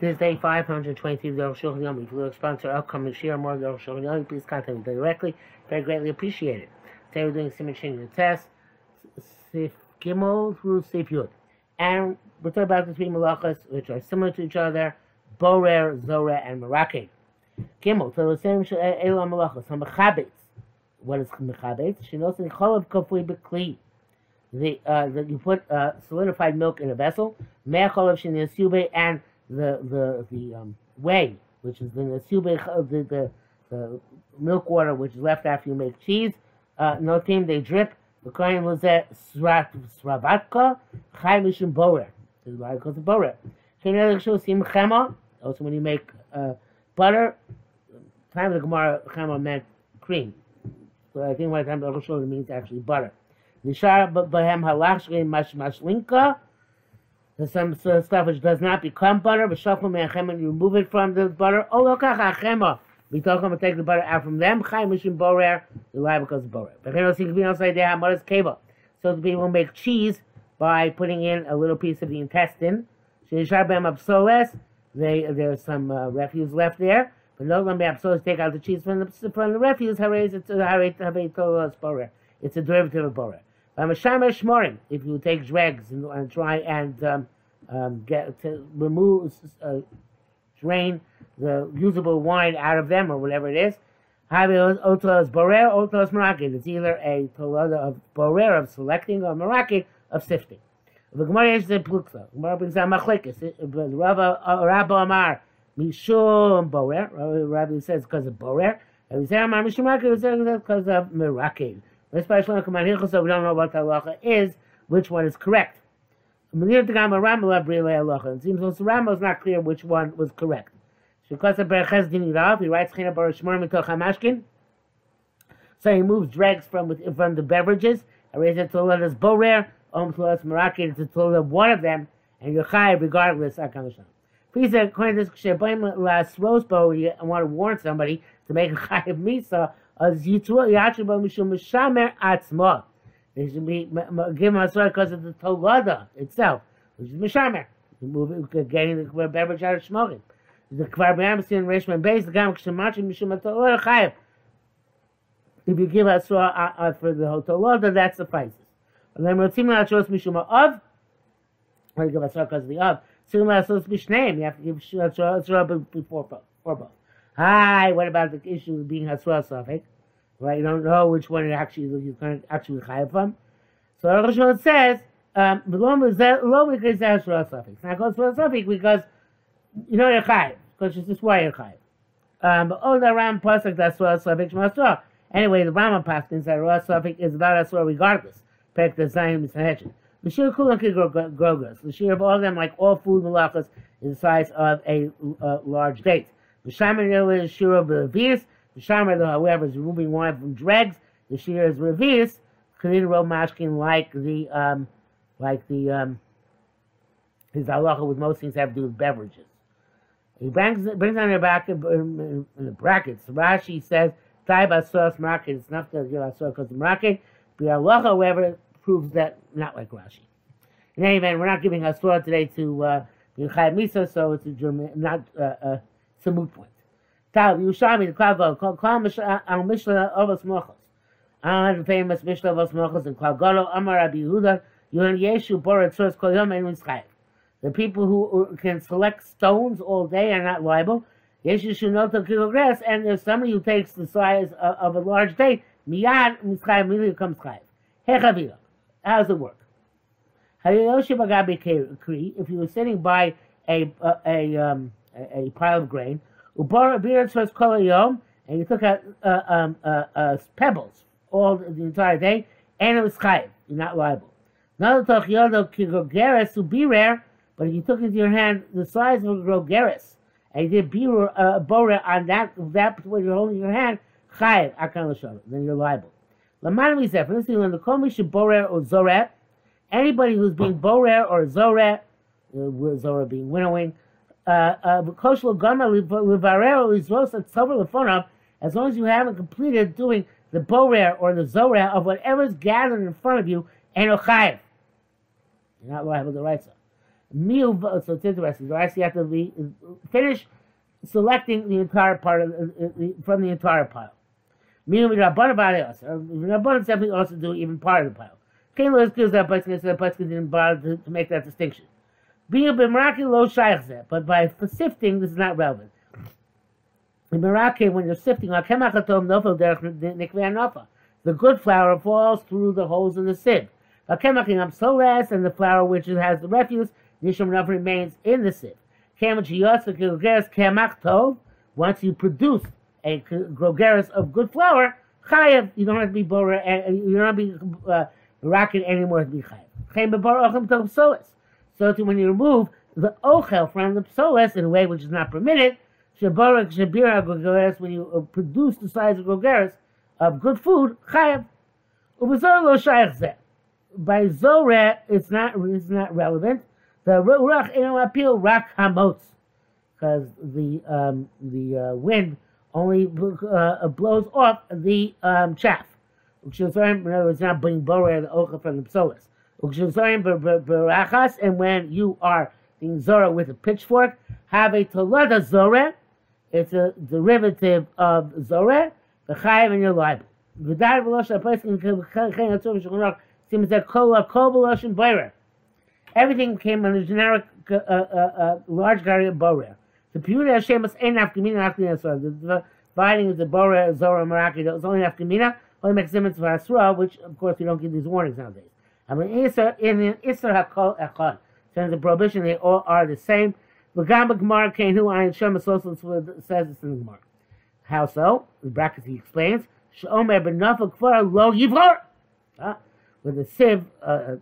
This day 523 of the Hashanah. If you sponsor upcoming share more the Aruch HaShulchan, please contact me directly. Very greatly appreciated. Today we're doing Simon the test, Sif Gimel through Sif Yud. And we're talking about the three malachas, which are similar to each other, Borer, Zorah, and Merake. Gimel, so the same Elam malachas, Hamachabetz. What is Hamachabetz? Shinosin Cholav Kofui Bekli. The, uh, you put uh, solidified milk in a vessel, Me'acholav Shinasube, and the the the um, whey, which is the the, the the milk water which is left after you make cheese. Uh, no team they drip. The kohen was at sravatka chai mishum borer. This is why it calls it borer. Also, when you make uh, butter, time of the Gemara chema meant cream. So I think by the time the Rosh means actually butter. Nishar bahem halach mash mashlinka. There's some stuff which does not become butter, but shafal me'achem and you remove it from the butter. Oh, look, ah, ah, achema. Ah. We talk about take the butter out from them. Chai mishim borer. You lie because of borer. But then see outside there. What is keva? So the people make cheese by putting in a little piece of the intestine. Sheshar bem absoles. They there's some uh, refuse left there. But no one absoles take out the cheese from the from the refuse. It's a derivative of borer. If you take dregs and, and try and um, um, get to remove, uh, drain the usable wine out of them or whatever it is, Otos Borer, Otos Marakid. It's either a tolada of Borer, of selecting, or Marakid, of sifting. The Gemara is the Pluksa. Gemara brings down Machlekes. Rabba Amar, Mishum Borer. Rabbi says because of Borer. Rabbi says Amar Mishum Marakid, because of Marakid. This so we don't know what the halacha is, which one is correct. It seems also Rambam is not clear which one was correct. He writes. So he moves dregs from from the beverages. I raise it to let us borer, om to us marakin to told one of them, and you're high regardless. Akamasham. Please, uh, according to this, last rosebow, you want to warn somebody to make a high of misa אז יצרו יד בא משום משמר עצמו. זה מגיע מהסור הכוס את התולודה, itself. זה משמר. גאים כבר בהרבה שער השמורים. זה כבר בים סין רשמן בייס, גם כשמשהו מישהו מתולדה חייב. If you give us raw uh, uh, for the hotel order, that suffices. And then we're seeing that shows Mishum Av, or you give us raw because of the of, צריכים לעשות בשניהם, you have to give us raw before both. Hi, what about the issue of being Hasra Safek? Right, you don't know which one it actually you're going actually chayav from. So Aruch HaShulchan says, um, "Lo because Hasra Safek." It's not called Hasra Safek because you know you're chayav because it's just why you're chayav. Um, but all the Ram pasuk that's Hasra Safek Shmasra. Anyway, the Rambam pasuk that Hasra Safek is about Hasra regardless. Pek the Zayin Mitzahechet. The shir kulam grogos. The shir of all of them, like all food malachas, is the size of a uh, large date. The Shaman is Shira Revis. The Shaman, however, is removing wine from dregs. The Shira is Revis. Kalina Ro Mashkin, like the, um, like the, um, his halacha with most things have to do with beverages. He brings, brings on the back in, the brackets. Rashi says, Taiba sauce market. It's not the give sauce because the market. The halacha, however, proves that not like Rashi. In any event, we're not giving a today to uh, Misa, so it's a German, not uh, uh, it's a moot point. Tal Yushami the Klal Klal Al Mishnah Avos Mochos. On the famous Mishnah Avos Mochos Klal Gadol Amar Rabbi Yehuda Yohan Yeshu Borat Tzos Kol Yom Ein Mischayev. The people who can select stones all day are not liable. Yeshu Shunoto Kilogress, and there's somebody who takes the size of, of a large date. Miyad Mischayev immediately becomes Chayev. Hechavila. How does it work? If you were sitting by a a, a um, a, a pile of grain. Ubara beer says yom, and you took out uh, um, uh, uh, pebbles all the entire day, and it was chayiv. You're not liable. Now the yodo kigogeres would be rare, but if you took into your hand the size of a grogeres, and you did birur uh, bore on that that what you're holding in your hand, chayiv akan then you're liable. Laman said, for instance, when the komi borer or zoret, anybody who's being borer or zoret, uh, being winnowing, Uh, uh, as long as you haven't completed doing the borer or the zorah of whatever is gathered in front of you, and chayiv. You're not liable to write so. So it's interesting. The you have to be, finish selecting the entire part of the, from the entire pile. Miu Rabban about us. Rabban simply also do even part of the pile. Can't let us give that so the Paiskin didn't bother to, to make that distinction. Being a lo shayach but by sifting, this is not relevant. In Meraki, when you're sifting, the good flour falls through the holes in the sieve. I'm so less, and the flour which has the refuse, nisham enough remains in the sieve. Once you produce a grogeris of good flour, chayav, you don't have to be bora, and you don't have to be uh, rocking anymore to be chayav. So to when you remove the ochel from the psoles in a way which is not permitted, shabarak shabira grogeres, when you uh, produce the size of grogeres of good food, chayav. Ubazor lo shayach By zoreh, it's not it's not relevant. The ruach eno appeal rak hamotz, because the um, the uh, wind only uh, blows off the um, chaff. In other words, not bringing boreh the ochel from the psolas and when you are being zora with a pitchfork, have a tolada zora. It's a derivative of zora. The chayiv and your v'shulchan seems that boirer. Everything came on a generic uh, uh, uh, large area of borer. The of Hashem is ein nafkamina nafkamina zora. The dividing of the borer zora maraki is only nafkamina. Only makes difference for asura, which of course we don't give these warnings nowadays. I in an Isser Since the prohibition, they all are the same. V'gam Gemara came who Ayin Shem Asosos says it's in the Gemara. How so? The brackets he explains. She'omer b'nafel kfar lo yivor. With the sieve, uh, uh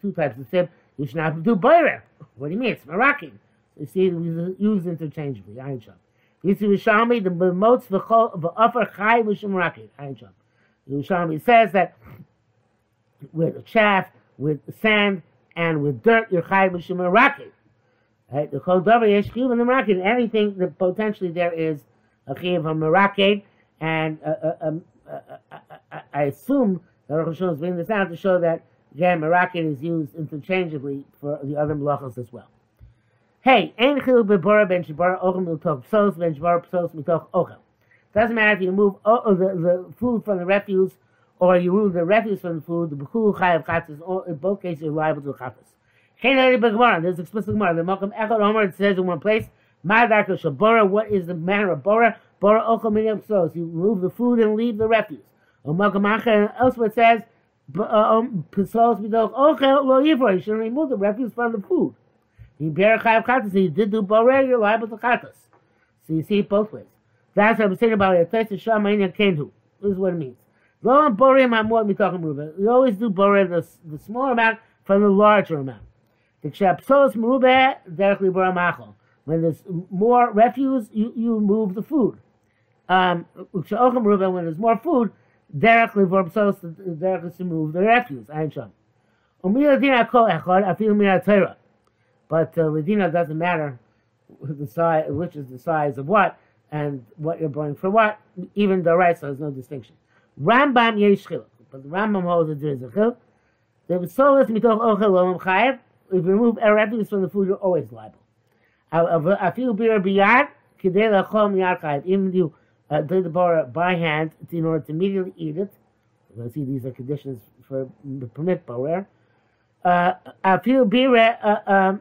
two types of sieve, you should not do boirer. What do you mean? It's Marakid. You see, we use interchangeably. Ayin Shem. Yisi Rishami, the b'motz v'offer chai v'shem Marakid. Ayin Shem. Yerushalmi says that with chaff, with sand, and with dirt, you're chayiv b'shemar raket. Right? The kol davar yesh chiyuv the. Anything that potentially there is a chiyuv of meraket, and uh, uh, um, uh, uh, uh, I assume that Aruch HaShulchan is bringing this out to show that again meraket is used interchangeably for the other melachos as well. Hey, ein chiyuv bebora ben shibara ochel mitoch psos ben psos mitoch. Doesn't matter if you move the, the food from the refuse or you remove the refuse from the food, the b'chul chayav chatzis, in both cases you're liable to chatzis. There's explicit Gemara. The Malcolm Echad Omer it says in one place, Ma'adarka shabora, what is the manner of bora? Bora ochel minyam sos. You remove the food and leave the refuse. Or Malcolm Echad elsewhere it says, Pesos um, midoch ochel lo yivor. You should remove the refuse from the food. You bear chayav chatzis, you did do bora, you're liable to chatzis. So you see it both ways. That's what I'm saying about it. This is what it means. Lo and. We always do boreh the, the small amount from the larger amount. The kshapsos merubah derechli boramachol. When there's more refuse, you, you move the food. Um, when there's more food, directly boramsos directly to move the refuse. Echad afil mina Torah. But uh, Ladina doesn't matter the size, which is the size of what, and what you're burning for what. Even the right, so there's no distinction. Rambam yesh chiluk, but the Rambam holds that there is a chiluk. The solas mitoch ochel olam chayev. If you remove refuse from the food, you're always liable. I feel beer biyad kidei lachol miyad chayev. Even you uh, do the bar by hand in order to immediately eat it. You're see these are conditions for the permit borer. I feel beer. I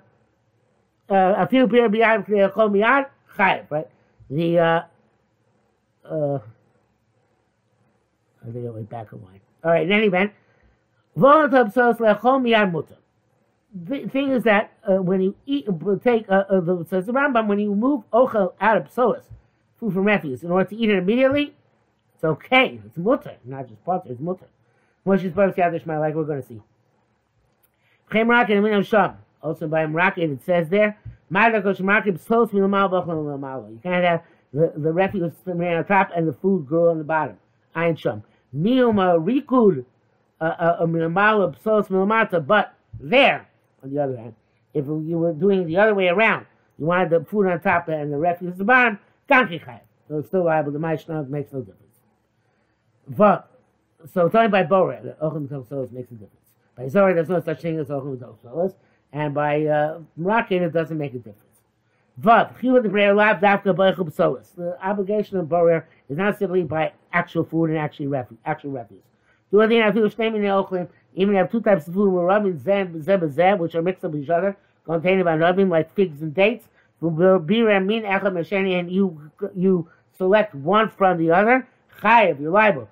feel beer biyad kidei lachol miyad chayev. Right. The uh, uh, I think it went back a line. All right, in any event, the thing is that uh, when you eat, take, uh, uh, the, says the Rambam, when you move ochel out of psoas, food from refuse, in order to eat it immediately, it's okay. It's mutter, not just potter, it's mutter. Moshe's Baruch Yadishma, like we're going to see. Also by Mrakin, it says there, you can't have the, the refuse from on top and the food grow on the bottom. Ein Sham. Miuma Rikud uh, uh, Milamala um, Psos Milamata, but there, on the other hand, if you were doing the other way around, you wanted the food on top and the refuse at the bottom, Gankichai. So it's still liable. The Maishnav makes no difference. But, so it's only by Borah that Ochim Solos makes a difference. By Zohar, there's no such thing as Ochim Solos. and by uh, Marakid it doesn't make a difference. Vav, chiyuv the brer lav dafka b'echub solis. The obligation of borer is not simply by actual food and actually refuse, actual refuse. Do other have feel staming the ochlim, even have two types of food, rabin zeb zeb which are mixed up with each other, contained by rabin like figs and dates. Bira min echad mashani, and you you select one from the other. Chayev, you're liable.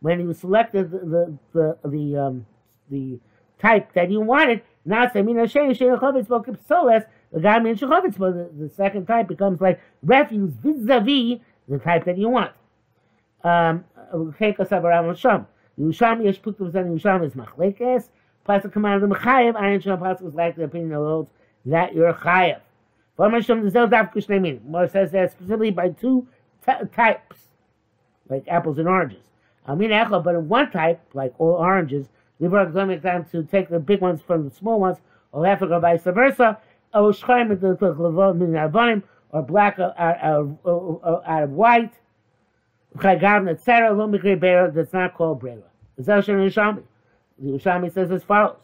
When you selected the the the, the um the type that you wanted, The the, the second type becomes like refuse vis-a-vis the type that you want. Um. Yusham Yesh Puktum Zan Yusham is Machlekes. Pasuk commanded Mechayev. Ayin Sham Pasuk was like the opinion of those that you're Chayev. Vamasham the Zel Dav Kushnemin. More says that specifically by two types, like apples and oranges. I mean, but in one type, like all oranges, Libra Gzomik time to take the big ones from the small ones, or go vice versa, or black out, out, out of white, Chagam Netzera, Lo Mikre Bera, that's not called Brera. It's Elshan Yishami. The Yishami says as follows.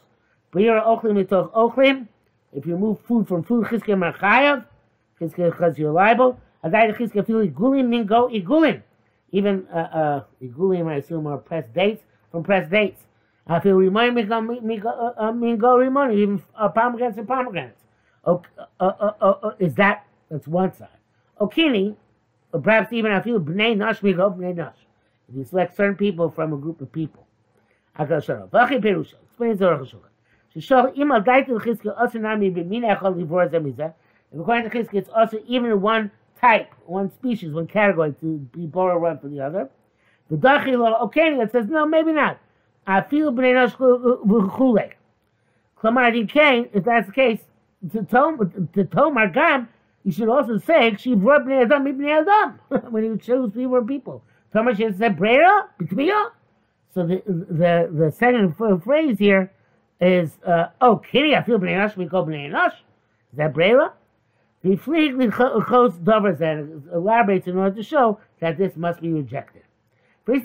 Brera Ochlim Mitoch Ochlim, if you move food from food, Chizke Marchayav, Chizke because you're liable, Adai Chizke Fili Gulim Igulim. Even uh, uh, Igulim, I assume, are pressed dates from pressed dates. I feel remind me uh, go remind even uh, pomegranates and pomegranates. Okay, uh, uh, uh, is that that's one side? Okini, perhaps even I feel bnei nash go bnei nash. If you select certain people from a group of people, Akal Shalom. Vachi Perusha explains the Aruch Shulchan. Shishol im al daitu l'chizke also nami b'min echol livor zemizeh. If according to Chizke, it's also even one type, one species, one category to be borrowed one from the other. The dachi lo okeni that says no, maybe not. Afilu b'nei nosh v'chulei. Klamar Dikain, if that's the case, to to Tomar Gam, you should also say Kshiv b'nei Adam b'nei Adam when you choose people or people. Tomar should say Brera b'tmiya. So the the the second phrase here is uh, oh Kiri Afilu b'nei nosh we call b'nei nosh. Is that Brera? Uh, the fleet chos dovers that elaborates in order to show that this must be rejected. The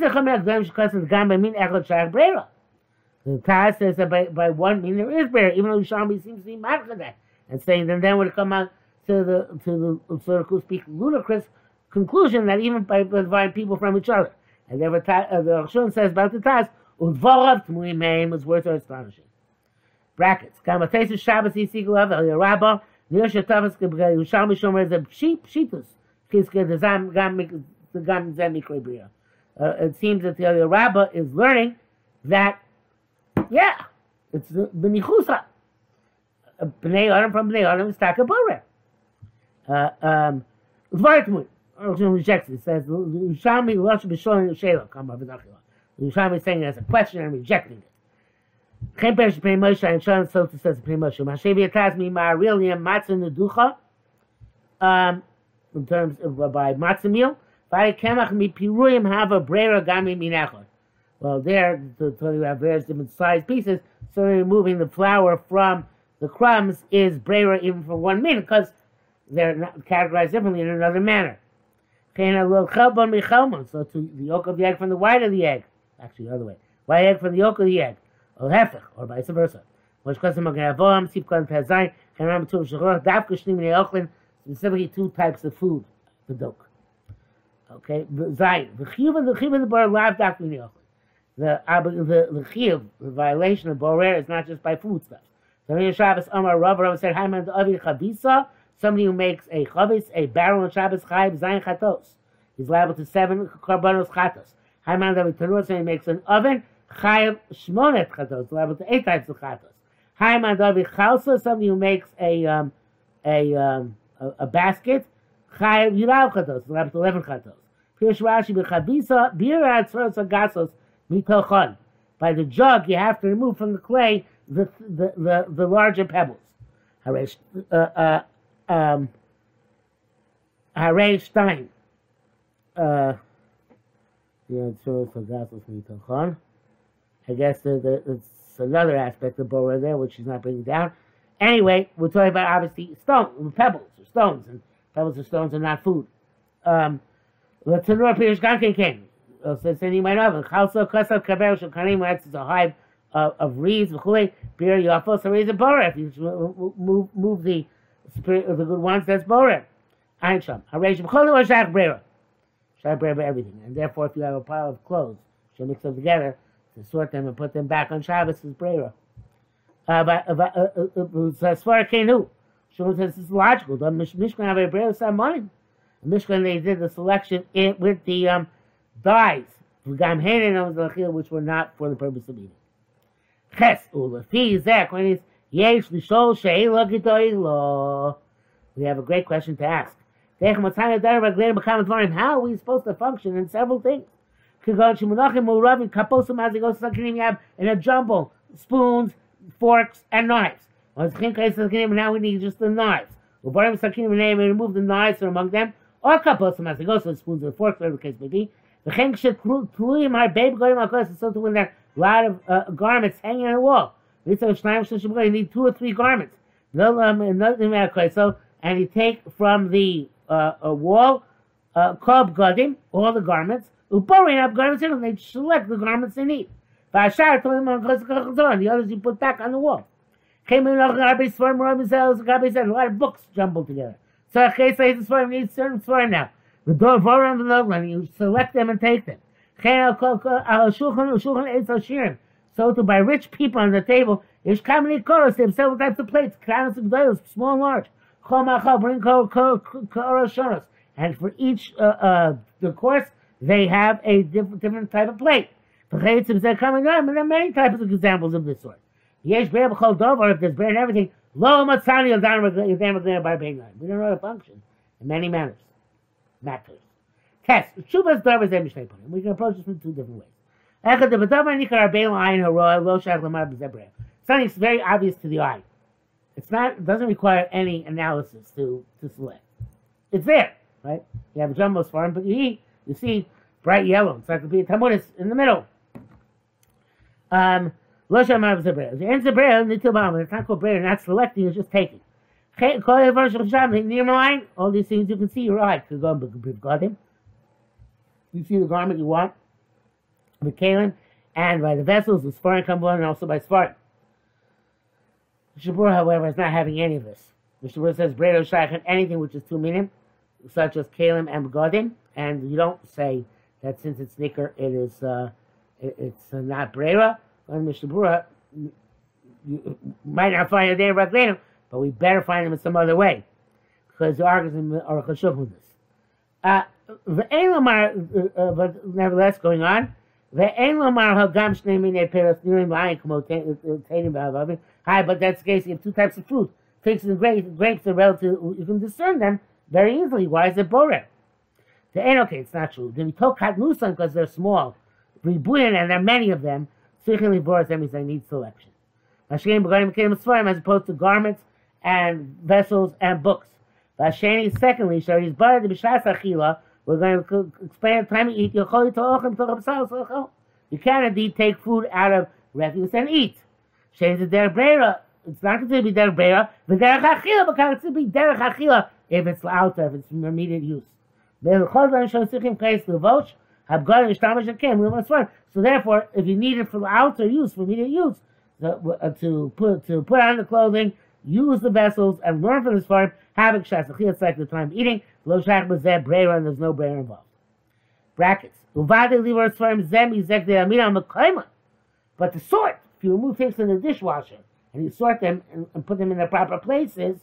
Taz says that by, by one mean there is bear, even though Shami seems to be mad for that, and saying then then would come out to the to the sort of speak ludicrous conclusion that even by dividing people from each other. And there uh, the Roshun says about the Taz, Udvarav Tmui Meim was words are astonishing. Brackets. Kamatesu Shabbos Yisigul Av El Yerabah, Nir Shetavas Yushalmi Shomer a sheep, sheepus. Kizke the Zam Gam Zem Mikre Bria uh, it seems that the other rabbi is learning that, yeah, it's the benichusa. Bnei Adam from Bnei Adam is Takaboreh. Uh, um, Zvartmut, rejects it. says, Ushami Rosh B'Sholim Shelo, Kamar B'Dachila. Ushami is saying it as a question and rejecting it. Chen Perish Pnei Moshe, and Shon so to says Pnei Moshe. Mashevi Ataz Mi Ma'ariliam Matzah Neducha, um, in terms of uh, by matzah meal, well, there, to tell you have various different sized pieces, so removing the flour from the crumbs is brera even for one minute, because they're not categorized differently in another manner. So to the yolk of the egg from the white of the egg, actually the other way, white egg from the yolk of the egg, or vice versa. Specifically two types of food, the. Okay, Zayin. The chiyuv and the chiyuv the bar lav dakmin The the the chiyuv, the violation of borer is not just by food stuff. So in Shabbos, Amar Rav Rav said, "Hayman avi chavisa." Somebody who makes a chavis, a barrel on Shabbos chayiv zayin chatos. He's liable to seven karbanos chatos. Hayman avi tanur, somebody makes an oven chayiv shmonet chatos, liable to eight types of chatos. the avi chalsa, somebody who makes a um, a, um, a, a basket chayiv yirav chatos, liable to eleven chatos. By the jug, you have to remove from the clay the the the, the larger pebbles. Haresh uh, uh, um, Stein. Uh, I guess the, the, it's another aspect of Bora there, which she's not bringing down. Anyway, we're talking about obviously stone, pebbles or stones, and pebbles or stones are not food. Um, לצנוע פירוש גם כן כן. עושה סני מיינוב, חלסו כסף קבר של קנים רץ את ההייב of, of reeds, beer, yafos, reeds, and borer. If you move, move the spirit of the good ones, that's borer. Ein sham. Hareish b'chol or shach brera. Shach brera everything. And therefore, if you have a pile of clothes, you mix them together to sort them and put them back on Shabbos is brera. Uh, but uh, uh, uh, as far as Kenu, Shmuel says it's logical. The Mishkan have a brera some money. Mishkan they did the selection in, with the um, dyes, which were not for the purpose of eating. Ches ulefi zek when it's yesh lishol she'ela g'doilo. We have a great question to ask. How are we supposed to function in several things? In a jumble, spoons, forks, and knives. Now we need just the knives. We remove the knives from among them, or kaposim as it goes, so spoons and forks, whatever the case may be. The chen shetluim our baby going my course, so to when a lot of uh, garments hanging on the wall. You need two or three garments. No, um, nothing so and you take from the uh, wall, uh, kob gadim, all the garments, uboring up garments, and they select the garments they need. The others you put back on the wall. Came in a lot of books jumbled together. So a case like this form needs certain form now. The door around the loglan, you select them and take them. So to buy rich people on the table, there's commonly chorus, they have several types of plates, crowns and doils, small and large. Bring And for each uh, uh, the course, they have a different, different type of plate. And there are many types of examples of this sort. Yes, if there's bread and everything, Lo matzani reglaim by being We don't know how to function in many manners, matters. Test. Shubas davar zeh mishnei panim. We can approach this in two different ways. Echad the b'davar nikar arbein la'ayin haroa lo shach lamar b'zebreim. Something is very obvious to the eye. It's not. It doesn't require any analysis to to select. It's there, right? You have a jumbo farm, but you eat. You see bright yellow. It's like a tamuris in the middle. Um, Lo shamav zebrei. The end zebrei, the tilbam, it's not called brei, not selecting, it's just taking. All these things you can see your eye. You see the garment you want, the kalim, and by the vessels, the Sfarim come and also by Sfarim. Shabur, however, is not having any of this. The Shabur says Bredo Shaykh anything which is two minim, such as kalim and begodim, and you don't say that since it's nicker, it is uh, it, it's uh, not brera on Mishnah you might not find a it there right but we better find them in some other way. Because the arguments are chashuv with this. Uh, uh, uh, but nevertheless, going on, Hi, but that's the case. You have two types of fruit. Figs and grapes. Grapes are relative. You can discern them very easily. Why is it borer? The okay, it's not true. The tokat nusan because they're small, ribuyan, and there are many of them. Tzrichim Liboris, that means I need selection. Mashkein Begadim Kedim Sfarim, as opposed to garments and vessels and books. Vasheni, secondly, Shari's Bar the Bishas Achila, we're going to explain the time you eat, you can indeed take food out of refuse and eat. Shane is der brera. It's not considered to be der brera, but der achila, but it's to be der achila if it's out there, if it's for immediate use. So therefore, if you need it for outer use, for immediate use, uh, to put to put on the clothing, use the vessels, and learn from this farm, having shasachiyat like the time of eating, lo shach bezeh breira, and there's no breira involved. Brackets. Uvade liver farm zem izek de amina mekayma. But the sort, if you remove things from the dishwasher and you sort them and, and put them in their proper places,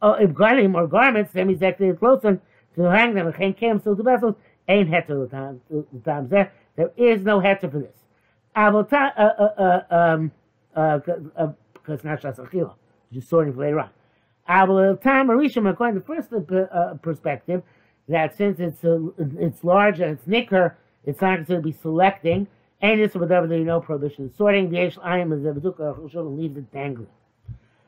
or if garlim or garments, then izek de closen to hang them, and came so the vessels ain't heter the there. Is no heter for this. Avota, uh, uh, uh, um, because not shasachila, just sorting for later on. Avol time Marishim, according to the first uh, perspective, that since it's uh, it's large and it's nicker, it's not going to be selecting. And this whatever there no prohibition. Sorting the Eish Ayim is a Bedukah leaves it dangling.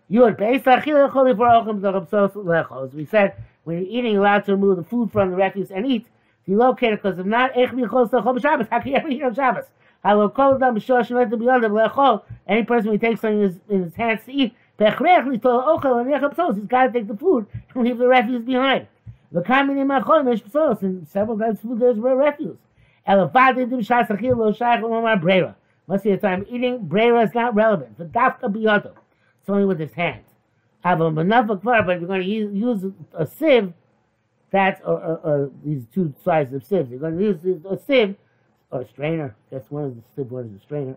You would base achila choli for ochim lechos. We said when you're eating, allowed to remove the food from the refuse and eat. You locate because if not, ech michos lechol b'Shabbos. How can you ever eat on Shabbos? Halo kol dam b'shor shemet b'yadav lechol. Any person who takes something in his, in his hands to eat, pechrech litol ochel and yechab psos. He's got to take the food and leave the refuse behind. The kamin in machol mesh psos. And several times food there's refuse. Elavadim dim shas achil lo shayach l'mamar breira. Most of the time, eating brera is not relevant. But dafka biyado, it's only with his hands. But you're going to use a sieve, that's or, these two sizes of sieves. You're going to use a sieve or a strainer. That's one is the sieve, one is a strainer.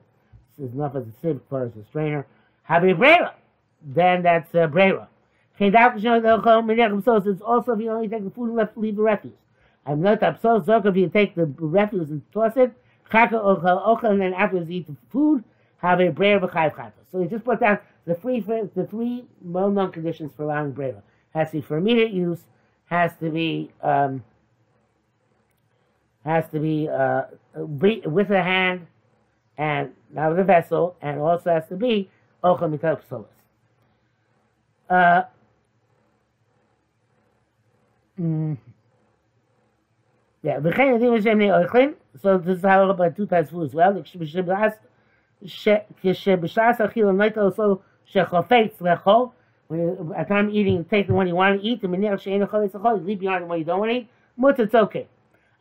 This is enough as a sieve, for as a strainer. Have a brera, then that's a brera. It's also if you only take the food and left leave the refuse. I'm not upset. So if you take the refuse and toss it, and then afterwards eat the food, have a brera v'chayv chata. So he just put down the three the three well-known conditions for allowing brera. Has to be for immediate use, has to be um, has to be uh, with a hand and not with a vessel, and also has to be ochel mitzvah psolas. Uh, mm, yeah, so this is how about two types of food as well. כשבשעת אכילה נטע also שחופץ לאכול, uh, at the time eating, take the one you want to eat. The minyan she'ena chavetz lechol, leave behind the one you don't want to eat. Mutz, it's okay.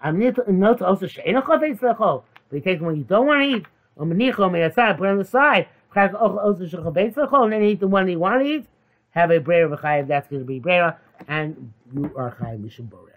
I'm not also she'ena chavetz lechol. But you take the one you don't want to eat. Or menicha, or side. put on the side. Crack ochel also shechavetz lechol, and then eat the one you want to eat. Have a brera v'chayev. That's going to be brera, and you are chayev mishum borel.